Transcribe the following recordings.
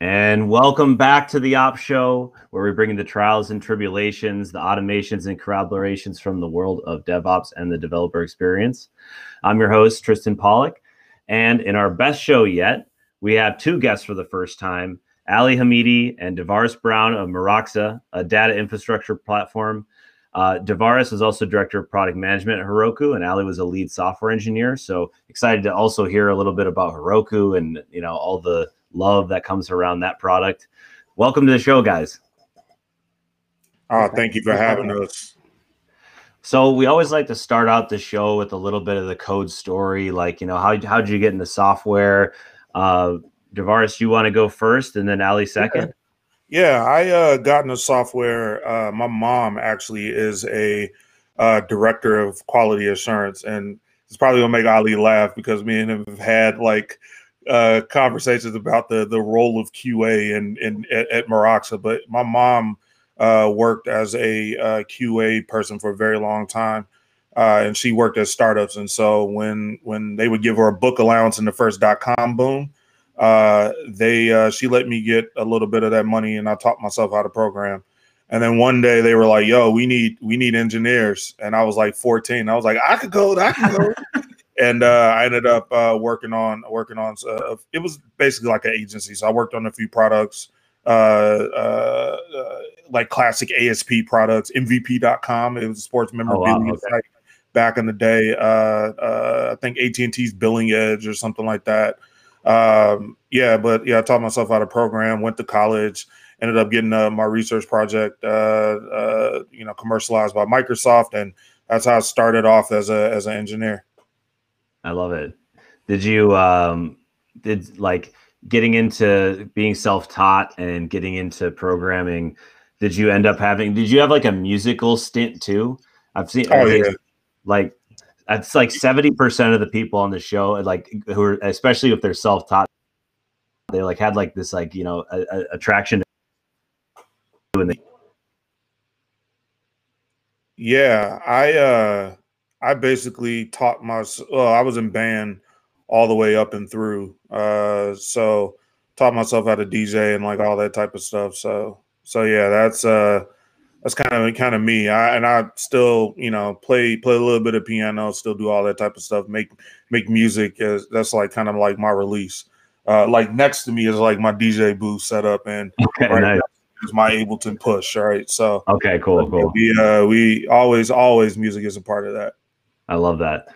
And welcome back to the Ops Show, where we bring the trials and tribulations, the automations and collaborations from the world of DevOps and the developer experience. I'm your host, Tristan Pollock. And in our best show yet, we have two guests for the first time Ali Hamidi and DeVaris Brown of Meroxa, a data infrastructure platform. Uh, DeVaris is also director of product management at Heroku, and Ali was a lead software engineer. So excited to also hear a little bit about Heroku and you know all the love that comes around that product. Welcome to the show, guys. Oh, thank you for having us. So we always like to start out the show with a little bit of the code story, like you know how how did you get into software? Uh, DeVaris, you want to go first, and then Ali second. Yeah, I uh, got into software. Uh, my mom actually is a uh, director of quality assurance, and it's probably gonna make Ali laugh because me and him have had like uh, conversations about the the role of QA in, in at, at. But my mom uh, worked as a uh, QA person for a very long time, uh, and she worked at startups. And so when when they would give her a book allowance in the first dot com boom, uh, they uh, she let me get a little bit of that money, and I taught myself how to program. And then one day they were like, "Yo, we need we need engineers," and I was like 14. I was like, "I could code, I could code." and uh, I ended up uh, working on working on. Uh, it was basically like an agency, so I worked on a few products, uh, uh, uh, like classic ASP products, MVP.com. It was a sports memorabilia oh, wow, okay. back in the day. I think AT and T's Billing Edge or something like that. Um, yeah, but yeah, I taught myself how to program. Went to college. Ended up getting my research project, you know, commercialized by Microsoft, and that's how I started off as a as an engineer. I love it. Did you um did like getting into being self-taught and getting into programming did you end up having did you have like a musical stint too i've seen oh, yeah. like it's like 70% of the people on the show like who are especially if they're self-taught they like had like this like you know a, a attraction yeah i uh I basically taught my. Well, I was in band all the way up and through. Uh, so taught myself how to DJ and like all that type of stuff. So so yeah, that's uh that's kind of kind of me. I and I still you know play play a little bit of piano, still do all that type of stuff. Make make music. As, that's like kind of like my release. Uh, like next to me is like my DJ booth setup, and okay, right nice. is my Ableton push. All right, so okay, cool, cool. We uh, we always always music is a part of that. I love that.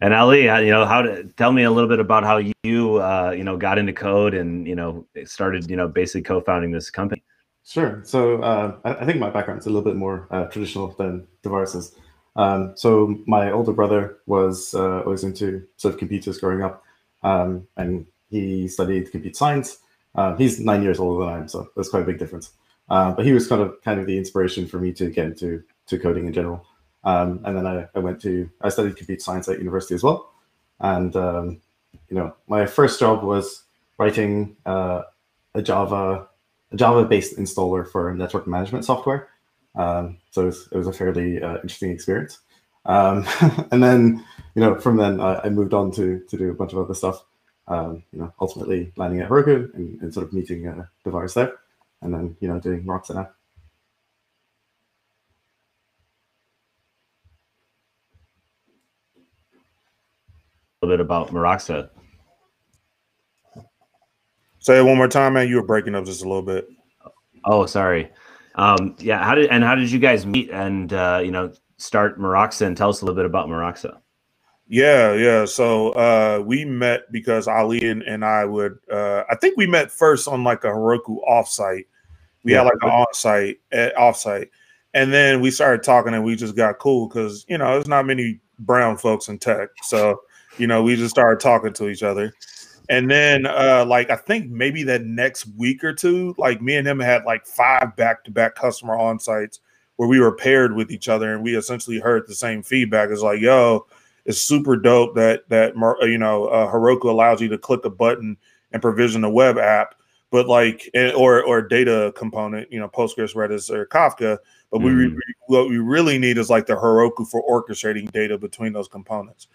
And Ali, you know, how to tell me a little bit about how you, uh, you know, got into code and you know started, you know, basically co-founding this company. Sure. So uh, I, think my background is a little bit more uh, traditional than DeVaris's. Um, so my older brother was uh, was into sort of computers growing up, um, and he studied computer science. Uh, he's nine years older than I am, so that's quite a big difference. Uh, but he was kind of kind of the inspiration for me to get into to coding in general. Um, and then I, I, went to, I studied computer science at university as well. And, um, you know, my first job was writing uh, a Java, Java-based installer for network management software. Um, so it was, it was, a fairly uh, interesting experience. Um, and then, you know, from then I, I, moved on to, to do a bunch of other stuff. Um, you know, ultimately landing at Heroku and, and sort of meeting uh, virus there, and then you know doing Meroxa now. little bit about Meroxa. Say it one more time, man. You were breaking up just a little bit. Oh, sorry. Um, yeah, how did and how did you guys meet and uh, you know start Meroxa and tell us a little bit about Meroxa? Yeah, yeah. So uh, we met because Ali and, and I would. Uh, I think we met first on like a Heroku offsite. We yeah. had like an offsite, eh, offsite, and then we started talking and we just got cool because you know there's not many brown folks in tech, so you know, we just started talking to each other. And then uh like I think maybe that next week or two, like me and him had like five back-to-back customer on sites where we were paired with each other and we essentially heard the same feedback. It's like, yo, it's super dope that that you know uh, Heroku allows you to click a button and provision a web app, but like or or data component, you know, Postgres, Redis, or Kafka. But mm-hmm. we what we really need is like the Heroku for orchestrating data between those components.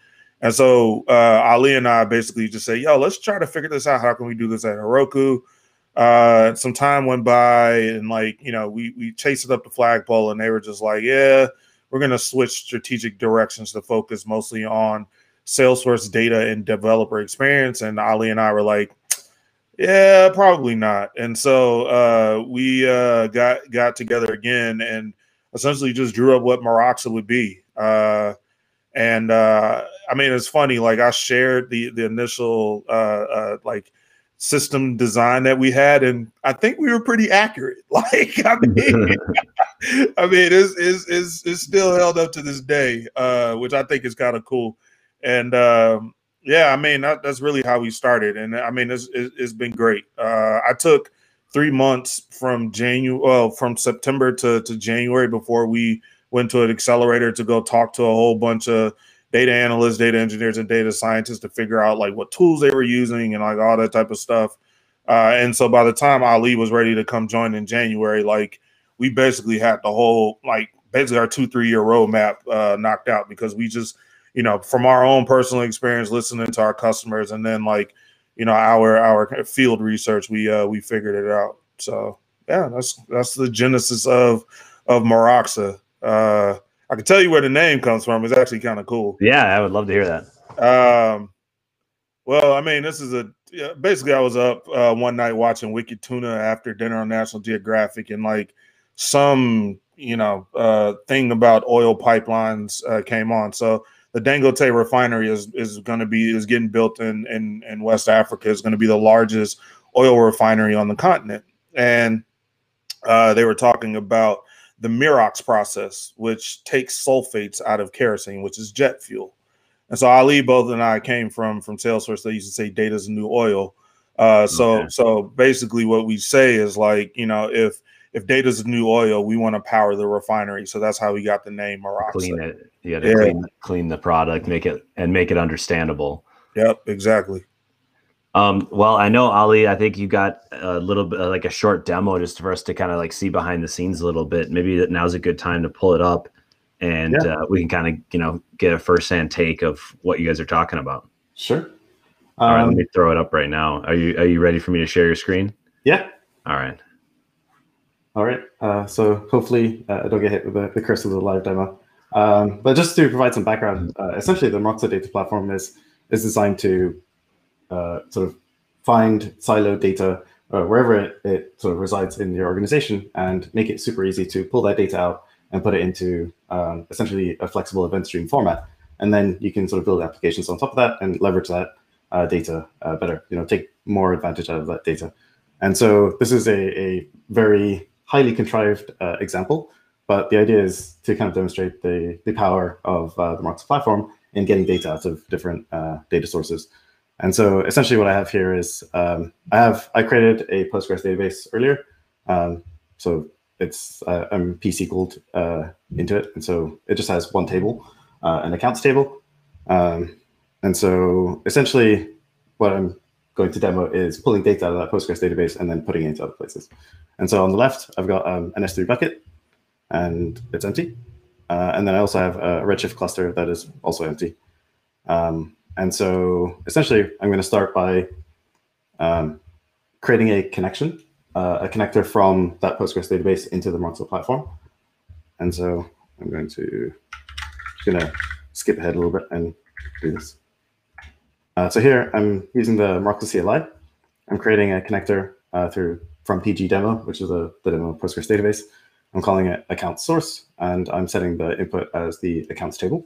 And so uh, Ali and I basically just say, yo, let's try to figure this out. How can we do this at Heroku? uh, some time went by, and like you know, we we chased it up the flagpole, and they were just like, yeah, we're gonna switch strategic directions to focus mostly on Salesforce data and developer experience. And Ali and I were like, yeah, probably not. And so uh, we uh, got got together again and essentially just drew up what Meroxa would be. Uh, and uh, I mean, it's funny. Like I shared the the initial uh, uh, like system design that we had, and I think we were pretty accurate. Like I mean, I mean, it's, it's it's it's still held up to this day, uh, which I think is kind of cool. And um, yeah, I mean, that, that's really how we started, and I mean, it's it's been great. Uh, I took three months from January, well, from September to to January before we went to an accelerator to go talk to a whole bunch of data analysts, data engineers, and data scientists to figure out like what tools they were using and like all that type of stuff. Uh, and so by the time Ali was ready to come join in January, like we basically had the whole like basically our two three year roadmap uh, knocked out because we just you know from our own personal experience listening to our customers and then like you know our our field research we uh we figured it out so yeah that's that's the genesis of of Meroxa uh, I can tell you where the name comes from. It's actually kind of cool. Yeah, I would love to hear that. Um, well, I mean, this is a yeah, basically I was up uh, one night watching Wicked Tuna after dinner on National Geographic, and like some you know uh, thing about oil pipelines uh, came on. So the Dangote refinery is is going to be is getting built in in in West Africa. Is going to be the largest oil refinery on the continent, and uh, they were talking about the Merox process, which takes sulfates out of kerosene, which is jet fuel. And so Ali, both and I came from from Salesforce. They used to say data's the new oil. Uh, so okay. so basically, what we say is like you know if if data's the new oil, we want to power the refinery. So that's how we got the name Mirox. Clean it, yeah, to yeah. Clean, clean the product, make it and make it understandable. Yep, exactly. Um, well, I know Ali. I think you got a little bit like a short demo just for us to kind of like see behind the scenes a little bit. Maybe now's a good time to pull it up, and yeah. uh, we can kind of you know get a first-hand take of what you guys are talking about. Sure. All um, right, let me throw it up right now. Are you are you ready for me to share your screen? Yeah. All right. All right. Uh, so hopefully uh, I don't get hit with the, the curse of the live demo. Um, but just to provide some background, uh, essentially the Meroxa data platform is is designed to sort of find siloed data uh, wherever it, it, sort of resides in your organization and make it super easy to pull that data out and put it into um, essentially a flexible event stream format. And then you can sort of build applications on top of that and leverage that uh, data uh, better, you know, take more advantage out of that data. And so this is a, a very highly contrived uh, example, but the idea is to kind of demonstrate the, the power of uh, the Meroxa platform in getting data out of different data sources. And so essentially what I have here is um, I have I created a Postgres database earlier. Um, so it's uh, I'm p-SQL'd uh, into it. And so it just has one table, uh, an accounts table. Um, and so essentially what I'm going to demo is pulling data out of that Postgres database and then putting it into other places. And so on the left, I've got um, an S3 bucket and it's empty. Uh, and then I also have a Redshift cluster that is also empty. Um, and so essentially, I'm going to start by um, creating a connection, uh, a connector from that Postgres database into the Meroxa platform. And so I'm going to just going to skip ahead a little bit and do this. Uh, so here I'm using the Meroxa CLI. I'm creating a connector uh, through from PG demo, which is a, the demo Postgres database. I'm calling it account source, and I'm setting the input as the accounts table.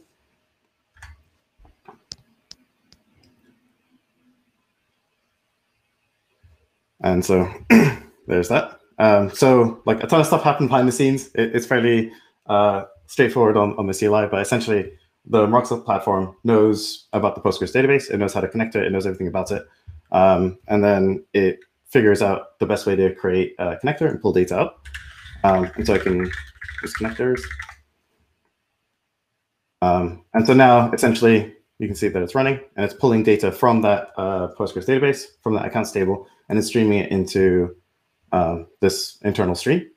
And so there's that. Um, so like a ton of stuff happened behind the scenes. It, it's fairly uh, straightforward on, on the CLI, but essentially the Meroxa platform knows about the Postgres database. It knows how to connect to it. It knows everything about it. Um, and then it figures out the best way to create a connector and pull data out. Um, and so I can use connectors. Um, and so now essentially you can see that it's running and it's pulling data from that uh, Postgres database, from that accounts table, and it's streaming it into um, this internal stream.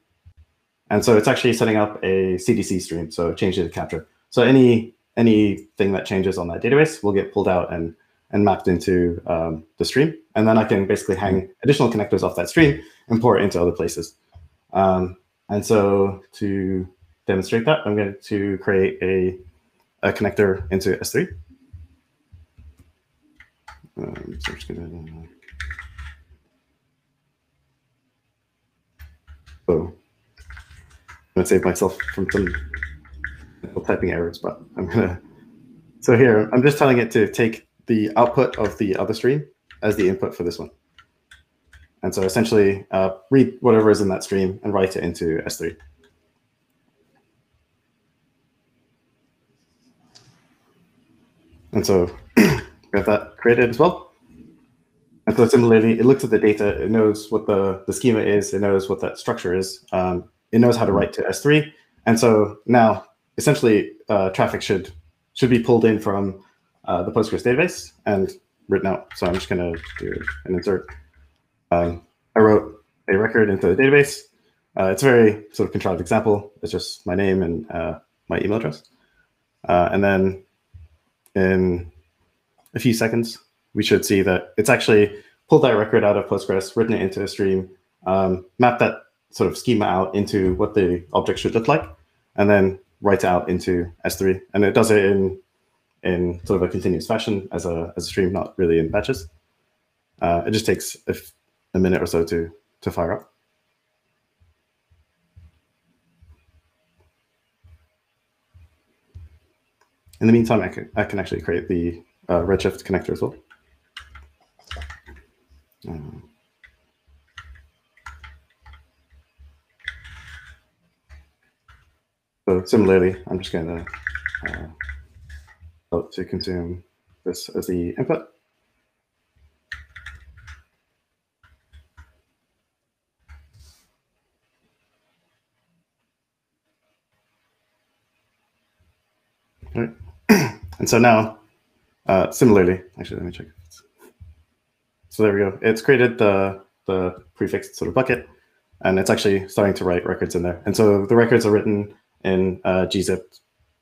And so it's actually setting up a CDC stream, so change data capture. So any anything that changes on that database will get pulled out and and mapped into um, the stream. And then I can basically hang additional connectors off that stream and pour it into other places. Um, and so to demonstrate that, I'm going to create a, a connector into S3. Um, so I'm just going to. So I'm to save myself from some typing errors, but I'm to. So here, I'm just telling it to take the output of the other stream as the input for this one. And so essentially uh, read whatever is in that stream and write it into S3. And so we have that created as well. And so similarly, it looks at the data, it knows what the, the schema is, it knows what that structure is, um, it knows how to write to S3. And so now essentially uh, traffic should should be pulled in from uh, the Postgres database and written out. So I'm just going to do an insert. Um, I wrote a record into the database. Uh, it's a very sort of contrived example. It's just my name and uh, my email address. Uh, and then in a few seconds, we should see that it's actually pulled that record out of Postgres, written it into a stream, um, mapped that sort of schema out into what the object should look like, and then write it out into S3. And it does it in in sort of a continuous fashion as a, as a stream, not really in batches. Uh, it just takes a, a minute or so to, to fire up. In the meantime, I can, I can actually create the uh, Redshift connector as well. So similarly, I'm just going to uh, to consume this as the input. Right. and so now, uh, similarly, actually, let me check. So there we go. It's created the, the prefixed sort of bucket, and it's actually starting to write records in there. And so the records are written in uh, gzip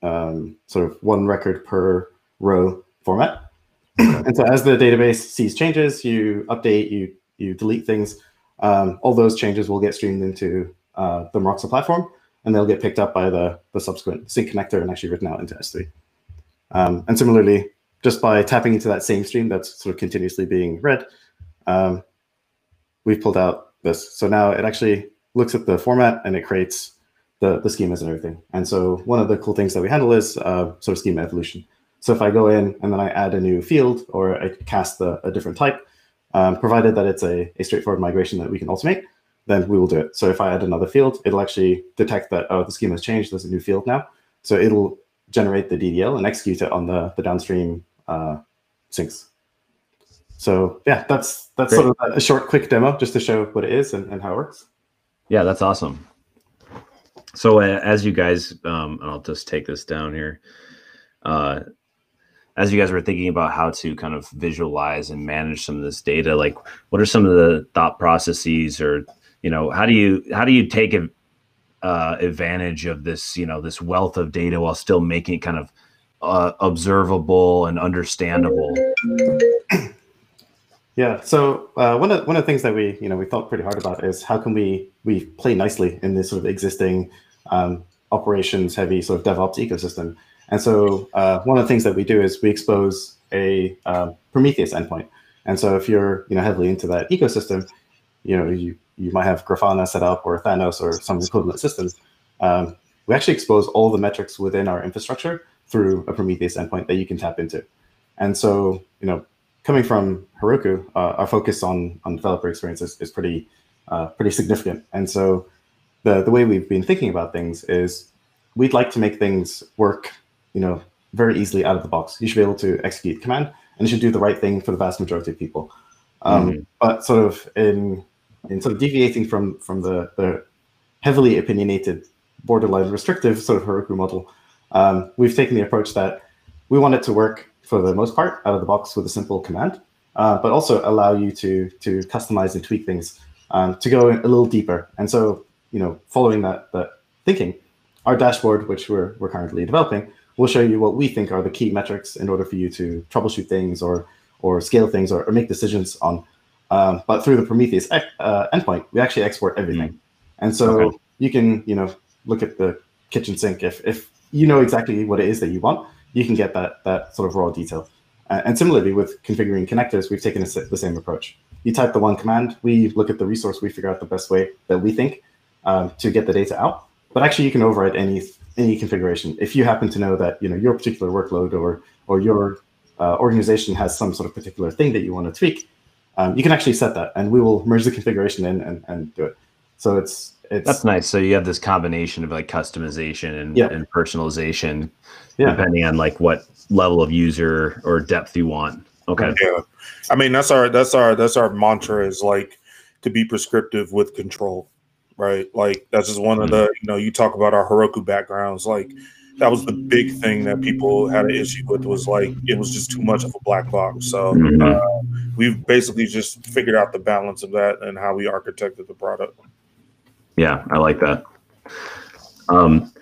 um, sort of one record per row format. and so as the database sees changes, you update, you you delete things. Um, all those changes will get streamed into uh, the Meroxa platform, and they'll get picked up by the, the subsequent sink connector and actually written out into S3. Um, and similarly, just by tapping into that same stream that's sort of continuously being read, um, we've pulled out this. So now it actually looks at the format and it creates the, the schemas and everything. And so one of the cool things that we handle is uh, sort of schema evolution. So if I go in and then I add a new field or I cast a, a different type, um, provided that it's a, a, straightforward migration that we can automate, then we will do it. So if I add another field, it'll actually detect that, oh, the schema has changed, there's a new field now. So it'll generate the DDL and execute it on the, the downstream uh, sinks. So yeah, that's that's Great. sort of a short, quick demo just to show what it is and, and how it works. Yeah, that's awesome. So uh, as you guys, um, and I'll just take this down here. Uh, as you guys were thinking about how to kind of visualize and manage some of this data, like what are some of the thought processes, or you know, how do you how do you take a, uh, advantage of this, you know, this wealth of data while still making it kind of uh, observable and understandable? Yeah. So uh, one of one of the things that we you know we thought pretty hard about is how can we we play nicely in this sort of existing um, operations heavy sort of DevOps ecosystem. And so uh, one of the things that we do is we expose a uh, Prometheus endpoint. And so if you're you know heavily into that ecosystem, you know you you might have Grafana set up or Thanos or some equivalent systems. Um, we actually expose all the metrics within our infrastructure through a Prometheus endpoint that you can tap into. And so you know coming from Heroku, uh, our focus on on developer experiences is pretty uh, pretty significant. And so the the way we've been thinking about things is we'd like to make things work, you know, very easily out of the box. You should be able to execute command, and you should do the right thing for the vast majority of people. Um, mm-hmm. But sort of in in sort of deviating from from the the heavily opinionated, borderline restrictive sort of Heroku model, um, we've taken the approach that we want it to work for the most part out of the box with a simple command, uh, but also allow you to to customize and tweak things um, to go a little deeper. And so you know, following that that thinking, our dashboard, which we're we're currently developing, will show you what we think are the key metrics in order for you to troubleshoot things or or scale things or, or make decisions on. Um, but through the Prometheus uh, endpoint, we actually export everything. Mm. And so okay. you can, you know, look at the kitchen sink. If, if you know exactly what it is that you want, you can get that, that sort of raw detail. Uh, and similarly with configuring connectors, we've taken a, the same approach. You type the one command, we look at the resource, we figure out the best way that we think um, to get the data out. But actually, you can override any any configuration if you happen to know that you know your particular workload or or your uh, organization has some sort of particular thing that you want to tweak. Um, you can actually set that, and we will merge the configuration in and, and do it. So it's it's that's nice. So you have this combination of like customization and, yeah. and personalization, yeah. depending on like what level of user or depth you want. Okay. Yeah. I mean that's our that's our that's our mantra is like to be prescriptive with control right? Like that's just one of the mm-hmm. you know you talk about our Heroku backgrounds, like that was the big thing that people had an issue with was like it was just too much of a black box. So mm-hmm. uh, we've basically just figured out the balance of that and how we architected the product. Yeah, I like that. Um,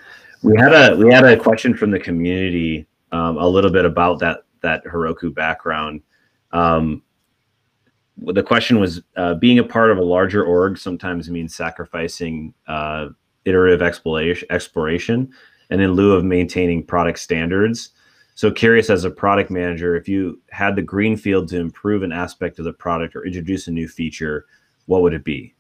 we had a we had a question from the community um, a little bit about that that Heroku background. Um, the question was uh, being a part of a larger org sometimes means sacrificing uh, iterative exploration, exploration and in lieu of maintaining product standards. So curious as a product manager, if you had the green field to improve an aspect of the product or introduce a new feature, what would it be?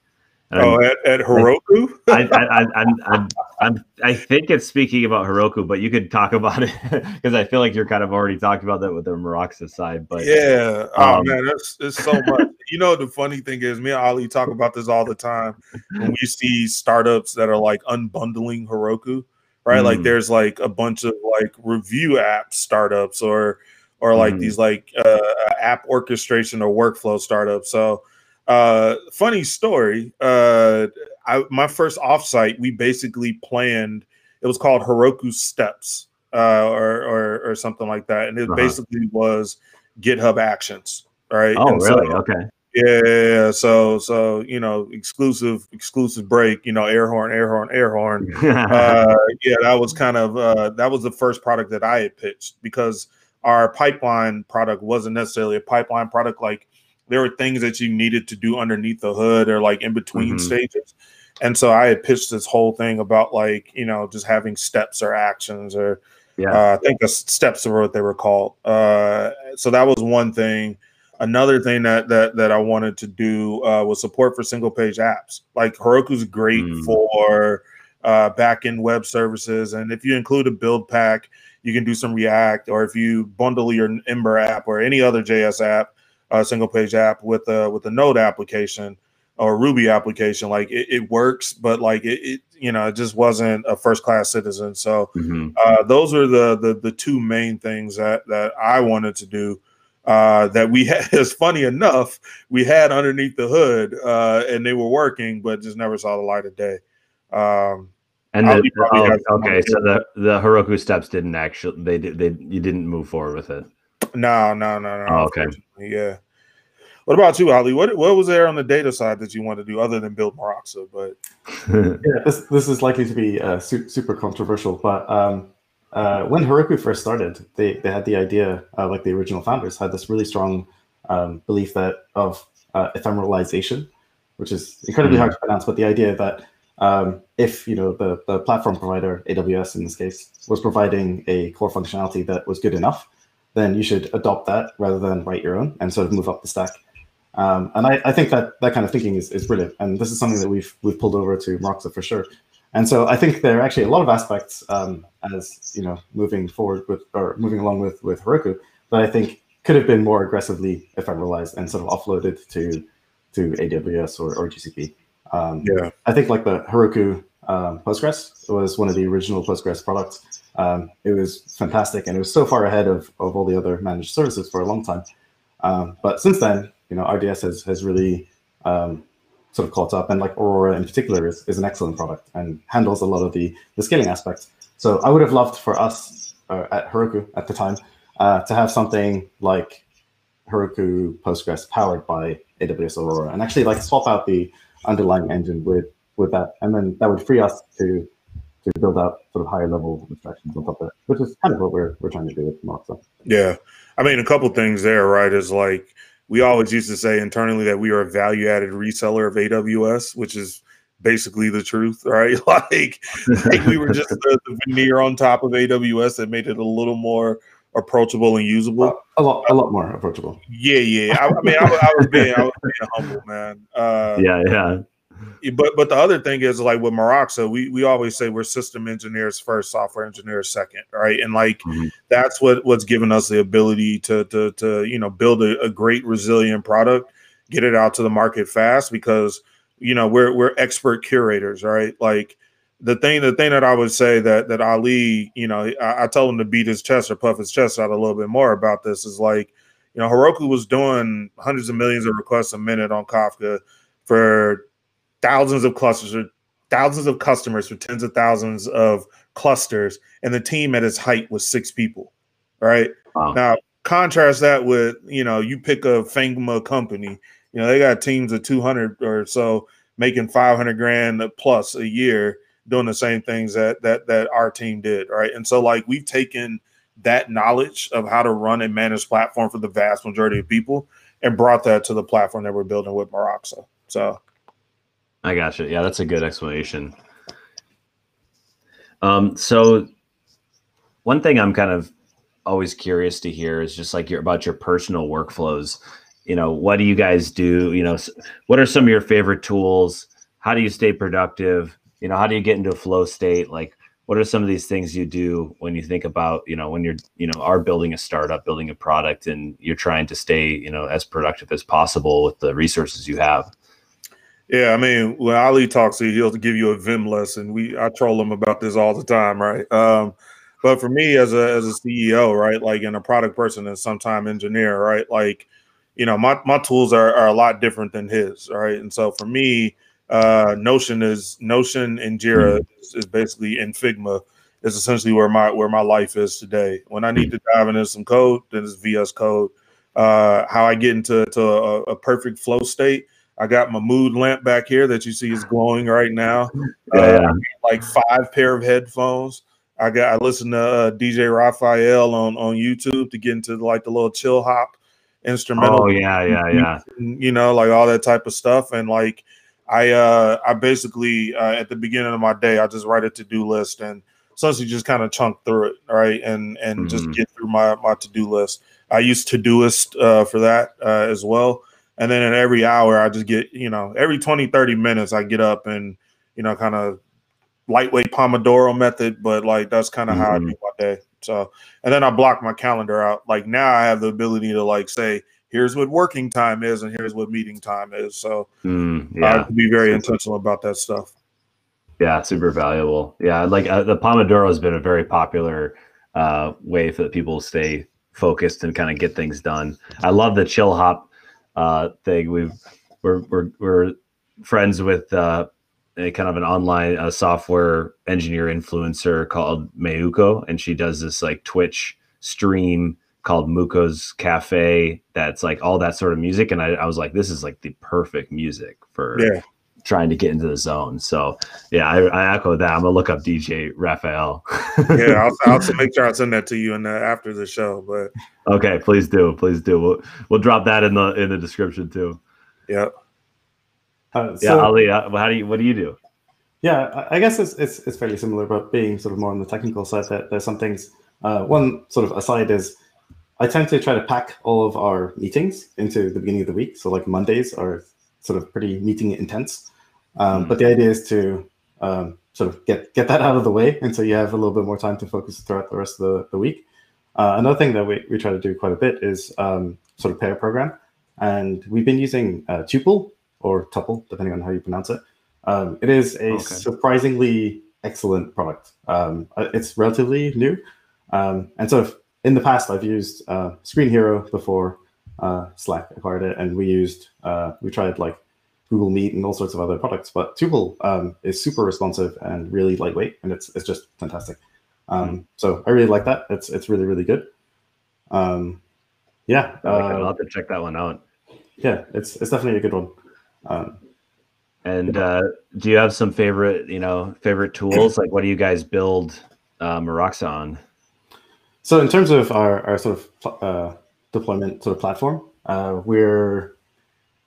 Oh, at, at Heroku? I, I, I, I'm, I'm, I'm, I think it's speaking about Heroku, but you could talk about it because I feel like you're kind of already talking about that with the Meroxa side. But yeah, oh um, man, that's it's so much. you know, the funny thing is, me and Ali talk about this all the time when we see startups that are like unbundling Heroku, right? Mm. Like there's like a bunch of like review app startups or or like mm. these like uh, app orchestration or workflow startups. So uh, funny story. Uh, I, my first offsite, we basically planned. It was called Heroku Steps, uh, or, or, or something like that, and it uh-huh. basically was GitHub Actions, right? Oh, and really? So, okay. Yeah, so so you know, exclusive exclusive break, you know, air horn, air horn, air horn. uh, yeah, that was kind of uh, that was the first product that I had pitched because our pipeline product wasn't necessarily a pipeline product like there were things that you needed to do underneath the hood or like in between mm-hmm. stages. And so I had pitched this whole thing about like, you know, just having steps or actions or yeah, uh, I think the steps were what they were called. Uh, so that was one thing. Another thing that that that I wanted to do uh, was support for single page apps. Like Heroku's great mm. for uh, back end web services, and if you include a build pack, you can do some React, or if you bundle your Ember app or any other JS app, a single page app with a with a Node application or Ruby application. Like it, it works, but like it, it, you know, it just wasn't a first class citizen. So mm-hmm. uh, those are the, the the two main things that that I wanted to do. Uh, that we had is funny enough, we had underneath the hood, uh, and they were working, but just never saw the light of day. Um, and the, oh, okay, so the the Heroku steps didn't actually they did they you didn't move forward with it. No, no, no, no. Oh, okay. Yeah. What about you, Ali? What what was there on the data side that you want to do other than build Meroxa? But yeah, this this is likely to be uh, su- super controversial. But um, uh, when Heroku first started, they they had the idea, uh, like the original founders, had this really strong um, belief that of uh, ephemeralization, which is incredibly mm-hmm. hard to pronounce. But the idea that um, if you know the the platform provider, AWS in this case, was providing a core functionality that was good enough, then you should adopt that rather than write your own and sort of move up the stack. Um, and I, I, think that that kind of thinking is, is brilliant. And this is something that we've we've pulled over to Meroxa for sure. And so I think there are actually a lot of aspects um, as you know moving forward with or moving along with with Heroku that I think could have been more aggressively ephemeralized and sort of offloaded to to AWS or, or GCP. Um, yeah, I think like the Heroku um, Postgres was one of the original Postgres products. Um, it was fantastic and it was so far ahead of, of all the other managed services for a long time. Um, but since then, you know, RDS has has really um, sort of caught up, and like Aurora in particular is, is an excellent product and handles a lot of the the scaling aspects. So I would have loved for us uh, at Heroku at the time uh, to have something like Heroku Postgres powered by AWS Aurora, and actually like swap out the underlying engine with with that, and then that would free us to to build out sort of higher level abstractions on top of it, which is kind of what we're we're trying to do with Meroxa. Yeah, I mean, a couple things there, right? Is like we always used to say internally that we are a value added reseller of AWS, which is basically the truth, right? like, like we were just the, the, veneer on top of AWS that made it a little more approachable and usable. A lot, a lot more approachable. Yeah, yeah. I, I mean, I, I, was being, I was being humble, man. Uh, yeah, yeah but but the other thing is like with Meroxa, we we always say we're system engineers first, software engineers second, right? And like mm-hmm. that's what what's given us the ability to to to you know build a, a, great resilient product, get it out to the market fast because you know we're we're expert curators, right? Like the thing the thing that I would say that that Ali, you know, I, I told him to beat his chest or puff his chest out a little bit more about this is like, you know, Heroku was doing hundreds of millions of requests a minute on Kafka for thousands of clusters or thousands of customers for tens of thousands of clusters, and the team at its height was six people. Right wow. now, contrast that with you know you pick a Figma company, you know they got teams of two hundred or so making five hundred grand plus a year doing the same things that that that our team did. Right, and so like we've taken that knowledge of how to run and manage platform for the vast majority of people and brought that to the platform that we're building with Meroxa. So I got you. Yeah, that's a good explanation. Um, so one thing I'm kind of always curious to hear is just like your about your personal workflows. You know, what do you guys do? You know, what are some of your favorite tools? How do you stay productive? You know, how do you get into a flow state? Like, what are some of these things you do when you think about, you know, when you're, you know, are building a startup, building a product, and you're trying to stay, you know, as productive as possible with the resources you have? Yeah, I mean, when Ali talks to you, he'll give you a Vim lesson. We I troll him about this all the time, right? Um, but for me as a as a CEO, right, like and a product person and sometime engineer, right, like you know, my my tools are, are a lot different than his, right? And so for me, uh, Notion is Notion and Jira mm-hmm. is, is, basically in Figma is essentially where my where my life is today. When I need to dive into some code, then it's VS Code. Uh, how I get into to a, a perfect flow state I got my mood lamp back here that you see is glowing right now. Uh, like five pair of headphones. I got I listen to uh, DJ Raphael on on YouTube to get into like the little chill hop instrumental. Oh yeah, yeah, yeah. You know, like all that type of stuff. And like I uh I basically uh, at the beginning of my day I just write a to-do list and essentially just kind of chunk through it, right? And and mm-hmm. just get through my my to-do list. I use Todoist uh, for that uh, as well. And then in every hour, I just get, you know, every 20, 30 minutes, I get up and, you know, kind of lightweight Pomodoro method, but like that's kind of mm-hmm. how I mm-hmm. do my day. So, and then I block my calendar out. Like now I have the ability to like say, here's what working time is and here's what meeting time is. So, mm, yeah, I have to be very intentional about that stuff. Yeah, super valuable. Yeah, like uh, the Pomodoro has been a very popular uh, way for people to stay focused and kind of get things done. I love the chill hop uh, thing. We've we're we're, we're friends with uh, a kind of an online uh, software engineer influencer called Mayuko, and she does this like Twitch stream called Muko's Cafe. That's like all that sort of music, and I, I was like, this is like the perfect music for yeah. Trying to get into the zone. So yeah, I, I echo that. I'm gonna look up DJ Raphael. yeah, I'll, I'll make sure I send that to you and after the show. But Okay, please do, please do. We'll we'll drop that in the in the description too. Yeah. Uh, so, yeah, Ali, uh, how do you what do you do? Yeah, I guess it's, it's it's fairly similar, but being sort of more on the technical side, that there's some things. Uh, one sort of aside is I tend to try to pack all of our meetings into the beginning of the week. So like Mondays are sort of pretty meeting intense, um, mm but the idea is to um, sort of get get that out of the way, and so you have a little bit more time to focus throughout the rest of the, the week. Uh, another thing that we, we try to do quite a bit is um, sort of pair program. And we've been using uh, Tuple or Tuple, depending on how you pronounce it. Um, it is a okay. surprisingly excellent product. Um, uh, it's relatively new. Um, and sort of in the past, I've used uh, Screenhero before uh, Slack acquired it. And we used, uh, we tried like Google Meet and all sorts of other products. But Tuple um, is super responsive and really lightweight. And it's, it's just fantastic. Um, hmm. so I really like that. It's it's really really good. Um, yeah, uh, I'll have to check that one out. Yeah, it's it's definitely a good one. Um, and uh, do you have some favorite you know favorite tools? like what do you guys build uh, on? So in terms of our, our sort of uh, deployment sort of platform. Uh, we're,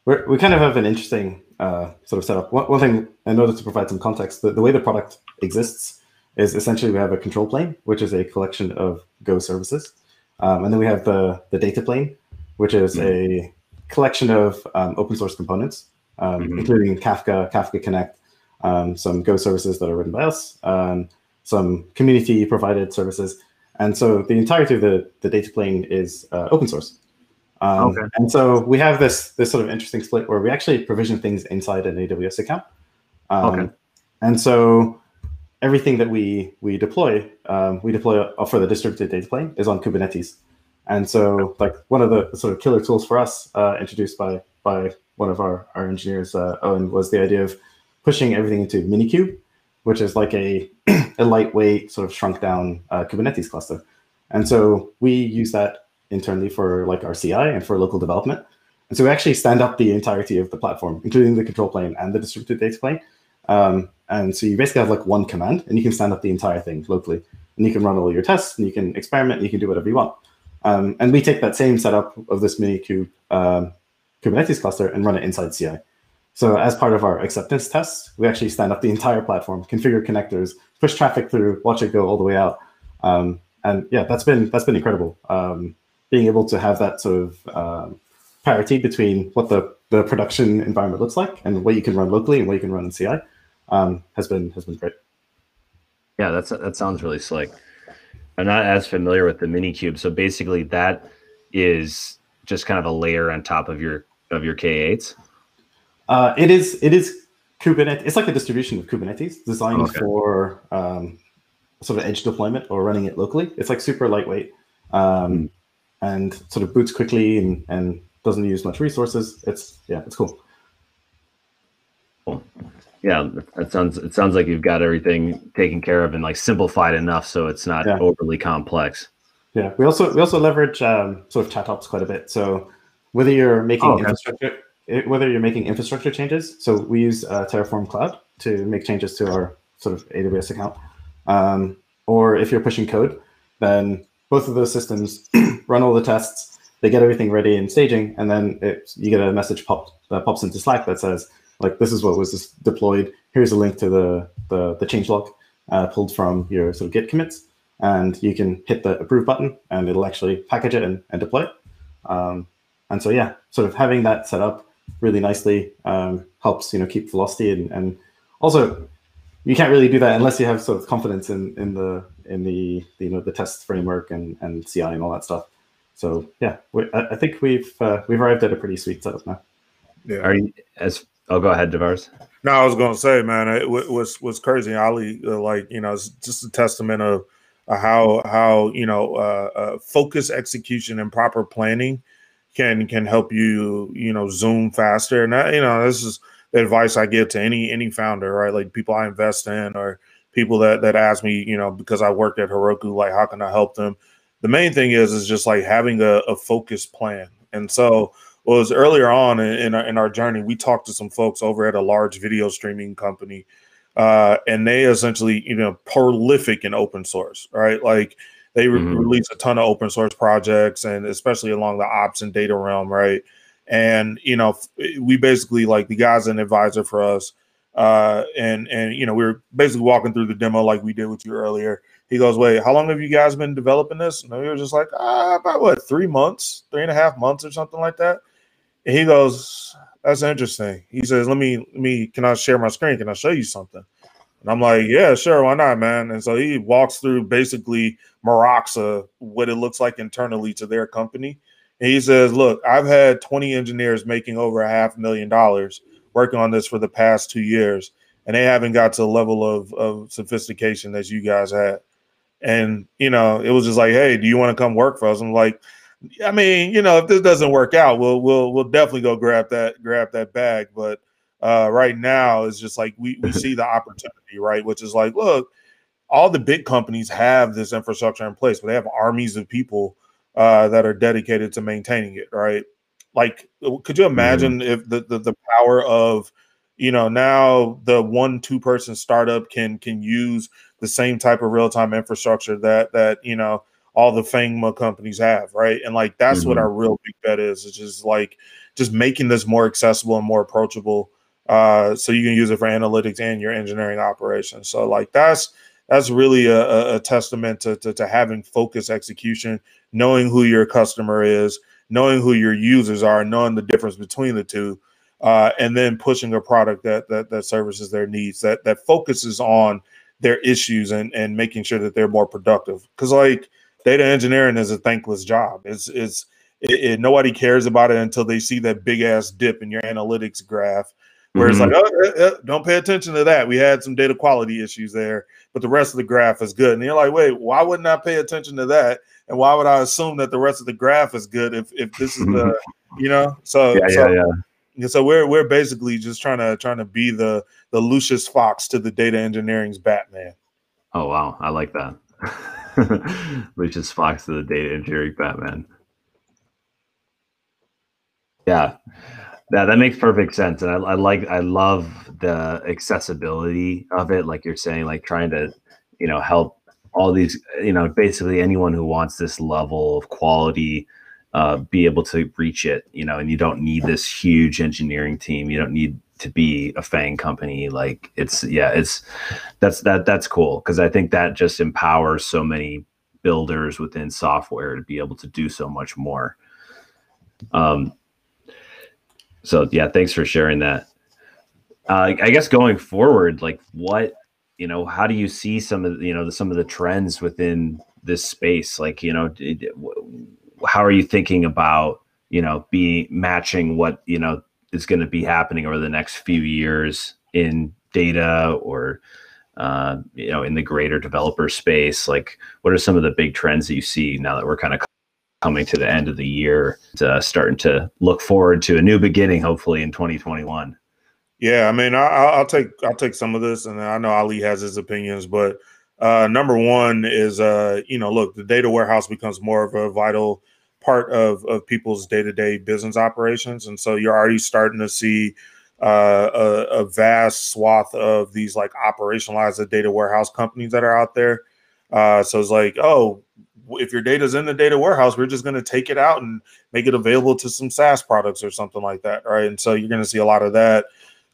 we're we kind of have an interesting uh, sort of setup. One, one thing, in order to provide some context, the, the way the product exists is essentially we have a control plane, which is a collection of Go services, um, and then we have the the data plane, which is mm-hmm. a collection of um, open source components, um, mm-hmm. including Kafka, Kafka Connect, um, some Go services that are written by us, um, some community provided services, and so the entirety of the the data plane is uh, open source. Um, okay. And so we have this this sort of interesting split where we actually provision things inside an AWS account. Um, okay. And so everything that we we deploy, um, we deploy for the distributed data plane is on Kubernetes. And so, like one of the sort of killer tools for us, uh, introduced by by one of our our engineers, uh, Owen, was the idea of pushing everything into Minikube, which is like a a lightweight sort of shrunk down uh, Kubernetes cluster. And so we use that internally for like our CI and for local development. And so we actually stand up the entirety of the platform, including the control plane and the distributed data plane. Um, and so you basically have like one command and you can stand up the entire thing locally. And you can run all your tests and you can experiment and you can do whatever you want. Um, and we take that same setup of this Minikube um, Kubernetes cluster and run it inside CI. So as part of our acceptance tests, we actually stand up the entire platform, configure connectors, push traffic through, watch it go all the way out. Um, and yeah, that's been that's been incredible. Um, being able to have that sort of um, parity between what the, the production environment looks like and what you can run locally and what you can run in CI um, has been has been great. Yeah, that's that sounds really slick. I'm not as familiar with the Minikube, so basically that is just kind of a layer on top of your of your K8s. Uh, it is it is Kubernetes. It's like a distribution of Kubernetes designed okay. for um, sort of edge deployment or running it locally. It's like super lightweight. Um, mm and sort of boots quickly and, and doesn't use much resources. It's yeah, it's cool. Cool. Yeah, that sounds it sounds like you've got everything taken care of and like simplified enough so it's not yeah. overly complex. Yeah, we also we also leverage um, sort of chat ops quite a bit. So whether you're making oh, infrastructure whether you're making infrastructure changes, so we use uh, Terraform Cloud to make changes to our sort of AWS account, um, or if you're pushing code, then both of those systems run all the tests, they get everything ready in staging, and then it, you get a message that pops into Slack that says, like, this is what was deployed. Here's a link to the the, the changelog uh, pulled from your sort of Git commits, and you can hit the approve button, and it'll actually package it and, and deploy it. Um, and so, yeah, sort of having that set up really nicely um, helps you know keep velocity and, and also you can't really do that unless you have sort of confidence in in the in the, the you know the test framework and and CI and all that stuff. So yeah, we, I, I, think we've uh, we've arrived at a pretty sweet setup now. Yeah. Are you as? Oh, go ahead, DeVaris. No, I was going to say, man, it was was crazy. Ali, uh, like you know, it's just a testament of uh, how how you know uh, uh, focus, execution, and proper planning can can help you you know zoom faster. And that, you know, this is the advice I give to any any founder, right? Like people I invest in or people that that ask me, you know, because I worked at Heroku, like how can I help them? The main thing is is just like having a, a focused plan. And so was earlier on in, in our, in our journey, we talked to some folks over at a large video streaming company, uh, and they essentially, you know, prolific in open source, right? Like they re- mm-hmm. release a ton of open source projects, and especially along the ops and data realm, right? And you know, we basically like the guy's an advisor for us, uh, and and you know, we were basically walking through the demo like we did with you earlier. He goes, "Wait, how long have you guys been developing this?" And we were just like, ah, "About what, three months, three and a half months, or something like that." And he goes, "That's interesting." He says, "Let me, let me, can I share my screen? Can I show you something?" And I'm like, "Yeah, sure, why not, man?" And so he walks through basically Meroxa, what it looks like internally to their company. And he says, "Look, I've had 20 engineers making over a half million dollars working on this for the past two years, and they haven't got to the level of, of sophistication that you guys had." And you know, it was just like, "Hey, do you want to come work for us?" I'm like, I mean, you know, if this doesn't work out, we'll we'll we'll definitely go grab that grab that bag. But uh, right now, it's just like we we see the opportunity, right? Which is like, look, all the big companies have this infrastructure in place, but they have armies of people uh, that are dedicated to maintaining it, right? Like, could you imagine mm-hmm. if the, the the power of you know now the one two person startup can can use the same type of real time infrastructure that that you know all the FANGMA companies have, right? And like that's mm-hmm. what our real big bet is. It's just like just making this more accessible and more approachable, uh, so you can use it for analytics and your engineering operations. So like that's that's really a, a testament to, to, to having focused execution, knowing who your customer is, knowing who your users are, knowing the difference between the two, uh, and then pushing a product that that that services their needs, that that focuses on their issues and and making sure that they're more productive. Because like data engineering is a thankless job. It's it's it, it, nobody cares about it until they see that big ass dip in your analytics graph where mm-hmm. it's like, oh, uh, uh, don't pay attention to that. We had some data quality issues there, but the rest of the graph is good. And you're like, wait, why wouldn't I pay attention to that? And why would I assume that the rest of the graph is good if if this is the, you know? So yeah, so, yeah, yeah. So we're we're basically just trying to trying to be the the Lucius Fox to the data engineering's Batman. Oh wow, I like that. Lucius Fox to the data engineering Batman. Yeah, yeah, that makes perfect sense, and I, I like I love the accessibility of it. Like you're saying, like trying to you know help all these you know basically anyone who wants this level of quality uh, be able to reach it. You know, and you don't need this huge engineering team. You don't need to be a FANG company like it's yeah it's that's that that's cool because i think that just empowers so many builders within software to be able to do so much more um so yeah thanks for sharing that uh, i guess going forward like what you know how do you see some of you know the, some of the trends within this space? Like you know how are you thinking about you know be matching what you know is going to be happening over the next few years in data or uh, you know in the greater developer space? Like what are some of the big trends that you see now that we're kind of coming to the end of the year to starting to look forward to a new beginning hopefully in 2021 yeah i mean I, will take i'll take some of this and i know ali has his opinions but uh, number one is uh, you know look the data warehouse becomes more of a vital part of of people's day to day business operations, and so you're already starting to see uh, a, a, vast swath of these like operationalized data warehouse companies that are out there. Uh, so it's like, oh, if your data's in the data warehouse, we're just going to take it out and make it available to some SaaS products or something like that, right? And so you're going to see a lot of that.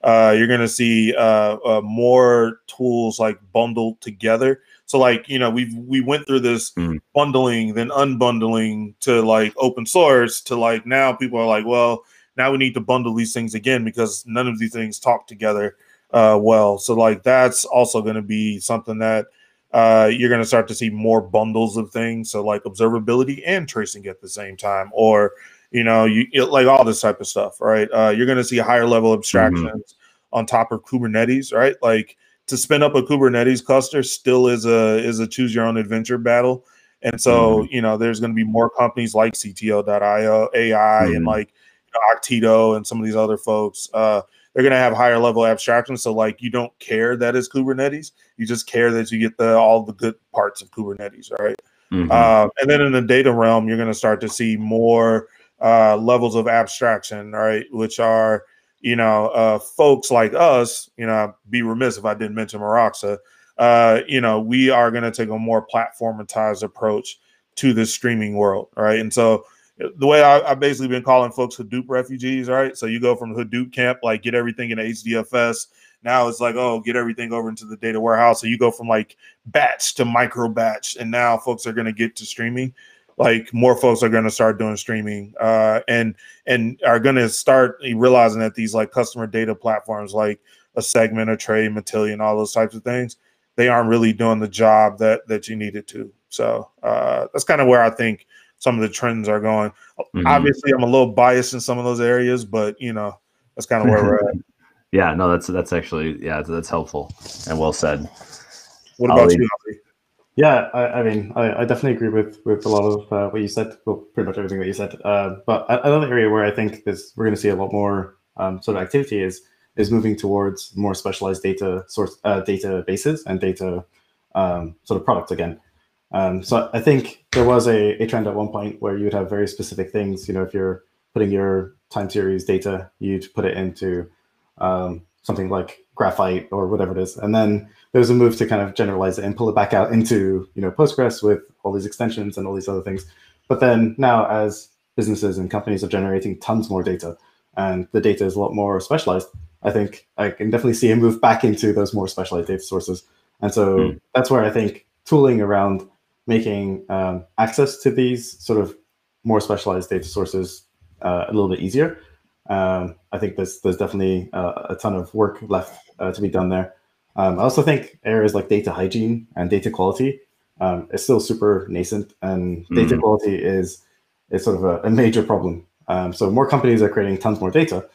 Uh, you're going to see uh, uh, more tools like bundled together. So like, you know, we we went through this mm. bundling, then unbundling to like open source to like now people are like, well, now we need to bundle these things again because none of these things talk together uh, well. So like that's also going to be something that uh, you're going to start to see more bundles of things. So like observability and tracing at the same time, or you know, you like all this type of stuff, right? Uh, you're going to see higher level mm-hmm. abstractions mm-hmm. on top of Kubernetes, right? Like to spin up a Kubernetes cluster still is a is a choose your own adventure battle. And so, mm-hmm. you know, there's going to be more companies like CTO.io, AI, mm-hmm. and like you know, Okteto and some of these other folks. Uh, they're going to have higher level abstraction. So, like, you don't care that it's Kubernetes. You just care that you get the all the good parts of Kubernetes, right? Uh, and then in the data realm, you're going to start to see more uh, levels of abstraction, right? Which are you know, uh, folks like us, you know, I'd be remiss if I didn't mention Meroxa. Uh, you know, we are going to take a more platformatized approach to this streaming world, right? And so the way I, have basically been calling folks Hadoop refugees, right? So you go from Hadoop camp, like get everything in HDFS. Now it's like, oh, get everything over into the data warehouse. So you go from like batch to micro batch, and now folks are going to get to streaming like more folks are going to start doing streaming uh, and and are going to start realizing that these like customer data platforms like a segment a trade matillion all those types of things they aren't really doing the job that that you needed to. So uh, that's kind of where i think some of the trends are going. Mm-hmm. obviously i'm a little biased in some of those areas but you know that's kind of where we're at. Yeah no that's that's actually yeah that's helpful and well said. What about you yeah, I, I mean, I, I, definitely agree with with a lot of uh, what you said. Well, pretty much everything that you said. Uh, but another area where I think this we're going to see a lot more um, sort of activity is is moving towards more specialized data source uh, databases and data um, sort of products again. Um, so I think there was a, a trend at one point where you'd have very specific things. You know, if you're putting your time series data, you'd put it into um, something like Graphite or whatever it is. And then there was a move to kind of generalize it and pull it back out into you know Postgres with all these extensions and all these other things. But then now, as businesses and companies are generating tons more data, and the data is a lot more specialized, I think I can definitely see a move back into those more specialized data sources. And so mm. that's where I think tooling around making um, access to these sort of more specialized data sources uh, a little bit easier. Um, I think there's there's definitely uh, a ton of work left uh, to be done there. Um, I also think areas like data hygiene and data quality um, is still super nascent, and mm. data quality is is sort of a, a major problem. Um, so more companies are creating tons more data,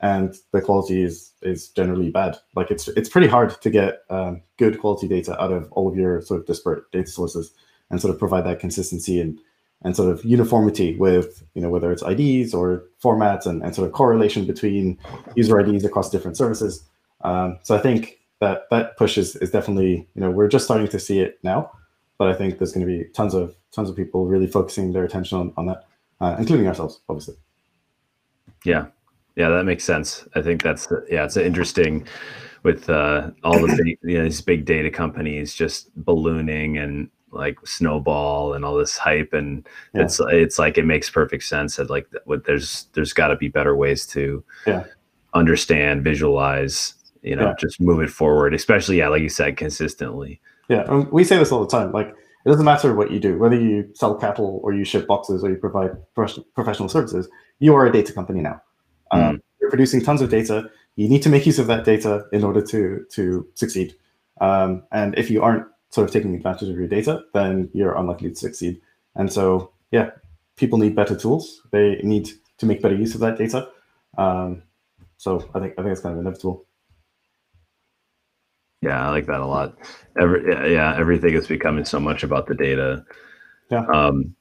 and the quality is is generally bad. Like it's it's pretty hard to get um, good quality data out of all of your sort of disparate data sources and sort of provide that consistency and and sort of uniformity with you know whether it's IDs or formats and, and sort of correlation between user IDs across different services. Um, so I think that that push is, is definitely you know we're just starting to see it now, but I think there's going to be tons of tons of people really focusing their attention on, on that, uh, including ourselves, obviously. Yeah, yeah, that makes sense. I think that's yeah, it's interesting with uh, all the big, you know, these big data companies just ballooning and like snowball and all this hype and yeah. it's it's like it makes perfect sense that like what there's there's got to be better ways to yeah. understand visualize you know yeah. just move it forward especially yeah like you said consistently yeah we say this all the time like it doesn't matter what you do whether you sell cattle or you ship boxes or you provide professional services you are a data company now mm. um, you're producing tons of data you need to make use of that data in order to to succeed um, and if you aren't sort of taking advantage of your data, then you're unlikely to succeed. And so, yeah, people need better tools. They need to make better use of that data. Um, so I think I think it's kind of inevitable. Yeah, I like that a lot. Every yeah, everything is becoming so much about the data. Yeah. Um,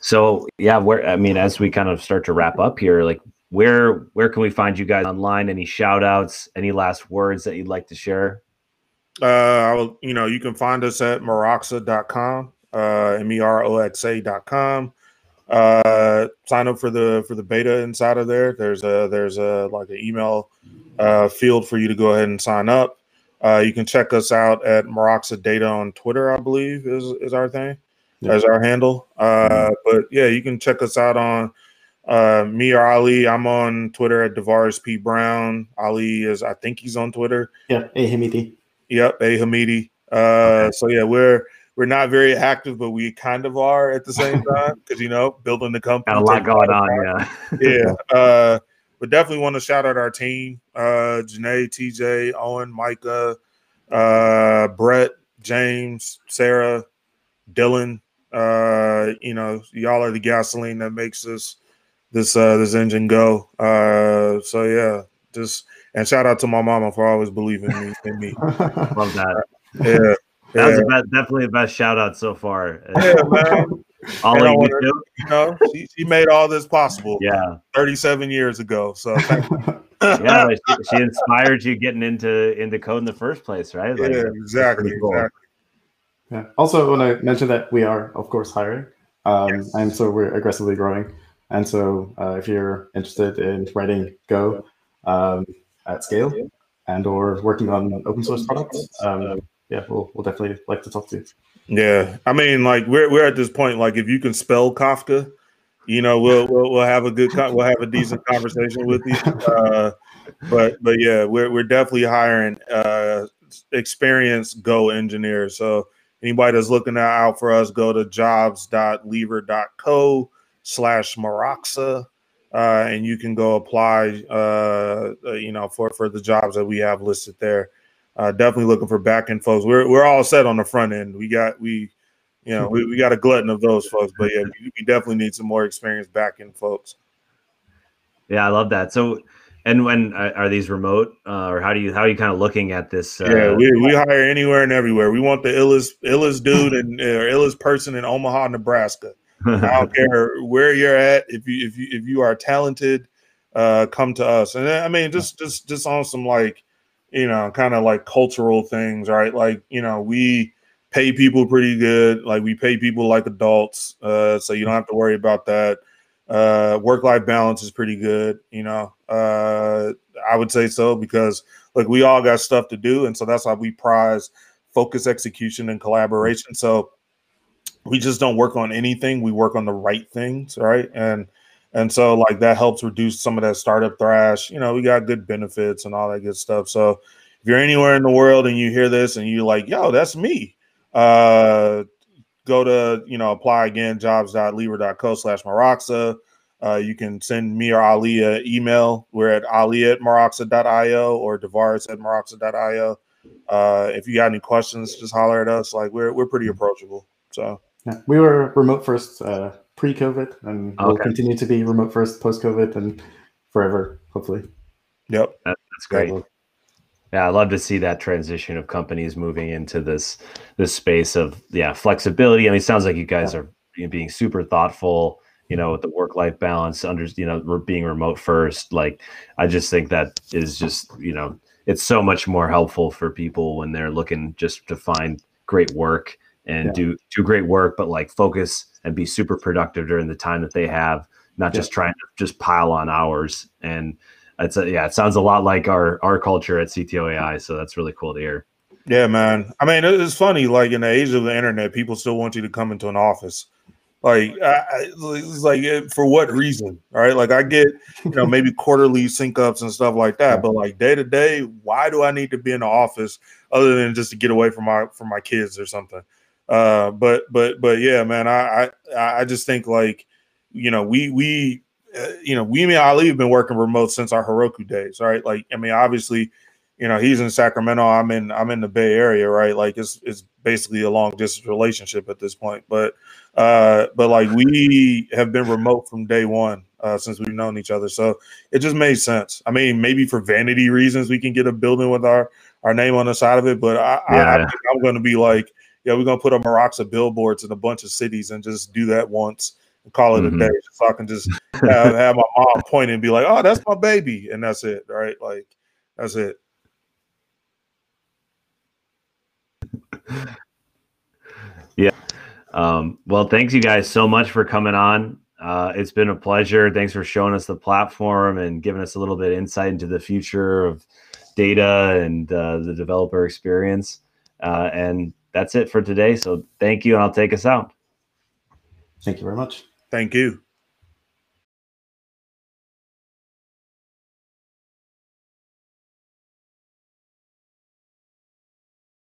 so yeah, where I mean, as we kind of start to wrap up here, like where where can we find you guys online? Any shout outs? Any last words that you'd like to share? Uh, you know, you can find us at meroxa.com, uh, M-E-R-O-X-A.com. Uh, sign up for the for the beta inside of there. There's a there's a like an email uh, field for you to go ahead and sign up. Uh, you can check us out at Meroxa Data on Twitter, I believe is is our thing, yeah. as our handle. Uh, mm-hmm. but yeah, you can check us out on uh, me or Ali. I'm on Twitter at DeVaris P Brown. Ali is I think he's on Twitter. Yeah, A Hamidi. Yep, A Hamidi. Uh, okay. So yeah, we're we're not very active, but we kind of are at the same time because you know building the company. Got a lot going on, yeah. yeah, uh, but definitely want to shout out our team: uh, Janae, TJ, Owen, Micah, uh, Brett, James, Sarah, Dylan. Uh, you know, y'all are the gasoline that makes this this uh, this engine go. Uh, so yeah, just and shout out to my mama for always believing me in me. Love that. Yeah. That was the best, definitely the best shout out so far. Yeah, man. all you, you know, she, she made all this possible. Yeah. 37 years ago. So yeah, she, she, inspired you getting into into code in the first place, right? Like, yeah, exactly. Cool. exactly. Yeah. Also, when I mentioned that we are, of course, hiring, um, yes. and so we're aggressively growing. And so, uh, if you're interested in writing Go, um, at scale and or working on open source products, um, yeah, we'll, we'll definitely like to talk to you. Yeah, I mean, like we're we're at this point. Like, if you can spell Kafka, you know, we'll we'll, we'll have a good we'll have a decent conversation with you. Uh, but but yeah, we're we're definitely hiring uh, experienced Go engineers. So anybody that's looking out for us, go to jobs.lever.co slash Meroxa uh, and you can go apply, uh, uh, you know, for for the jobs that we have listed there. Uh, definitely looking for back end folks. We're we're all set on the front end. We got we, you know, we, we got a glutton of those folks, but yeah, we, we definitely need some more experienced back end folks. Yeah, I love that. So, and when uh, are these remote, uh, or how do you how are you kind of looking at this? Uh, yeah, we, we hire anywhere and everywhere. We want the illest illest dude and uh, illest person in Omaha, Nebraska. I don't care where you're at. If you if you if you are talented, uh, come to us. And I mean, just just just on some like, you know, kind of like cultural things, right? Like you know, we pay people pretty good. Like we pay people like adults, uh, so you don't have to worry about that. Uh, work life balance is pretty good. You know, uh, I would say so because like we all got stuff to do, and so that's why we prize focus, execution, and collaboration. So we just don't work on anything; we work on the right things, right? And and so like that helps reduce some of that startup thrash. You know, we got good benefits and all that good stuff. So if you're anywhere in the world and you hear this and you're like, yo, that's me, uh, go to, you know, apply again, jobs.lever.co slash Meroxa. Uh, you can send me or Ali an email. We're at Ali at Meroxa.io or DeVaris at Meroxa.io. Uh, if you got any questions, just holler at us. Like we're we're pretty approachable. So yeah, we were remote first uh, pre-COVID, and okay. we'll continue to be remote first post-COVID and forever, hopefully. Yep, that, that's great. Yeah, I love to see that transition of companies moving into this this space of yeah flexibility. I mean, it sounds like you guys yeah. are being super thoughtful. You know, with the work life balance, under you know, we're being remote first. Like, I just think that is just you know, it's so much more helpful for people when they're looking just to find great work and yeah. do do great work, but like focus and be super productive during the time that they have, not yeah. just trying to just pile on hours and it's a, yeah, it sounds a lot like our our culture at CTO.ai. So that's really cool to hear. Yeah, man. I mean, it's funny. Like in the age of the internet, people still want you to come into an office. Like, I, it's like eh, for what reason? All right. Like, I get you know maybe quarterly sync ups and stuff like that, but like day to day, why do I need to be in the office other than just to get away from my from my kids or something? Uh, but but but yeah, man. I I I just think like you know we we uh, you know, we and Ali have been working remote since our Heroku days, right? Like, I mean, obviously, you know, he's in Sacramento, I'm in I'm in the Bay Area, right? Like, it's it's basically a long distance relationship at this point, but uh, but like we have been remote from day one uh, since we've known each other, so it just made sense. I mean, maybe for vanity reasons, we can get a building with our our name on the side of it, but I, yeah. I, I I'm going to be like, yeah, we're going to put a Meroxa billboards in a bunch of cities and just do that once and call it mm-hmm. a day, so I can just have, have my mom point and be like, "Oh, that's my baby," and that's it, right? Like that's it. yeah. Um, well, thanks you guys so much for coming on. Uh, it's been a pleasure. Thanks for showing us the platform and giving us a little bit of insight into the future of data and uh, the developer experience. Uh, and that's it for today. So thank you, and I'll take us out. Thank you very much. Thank you.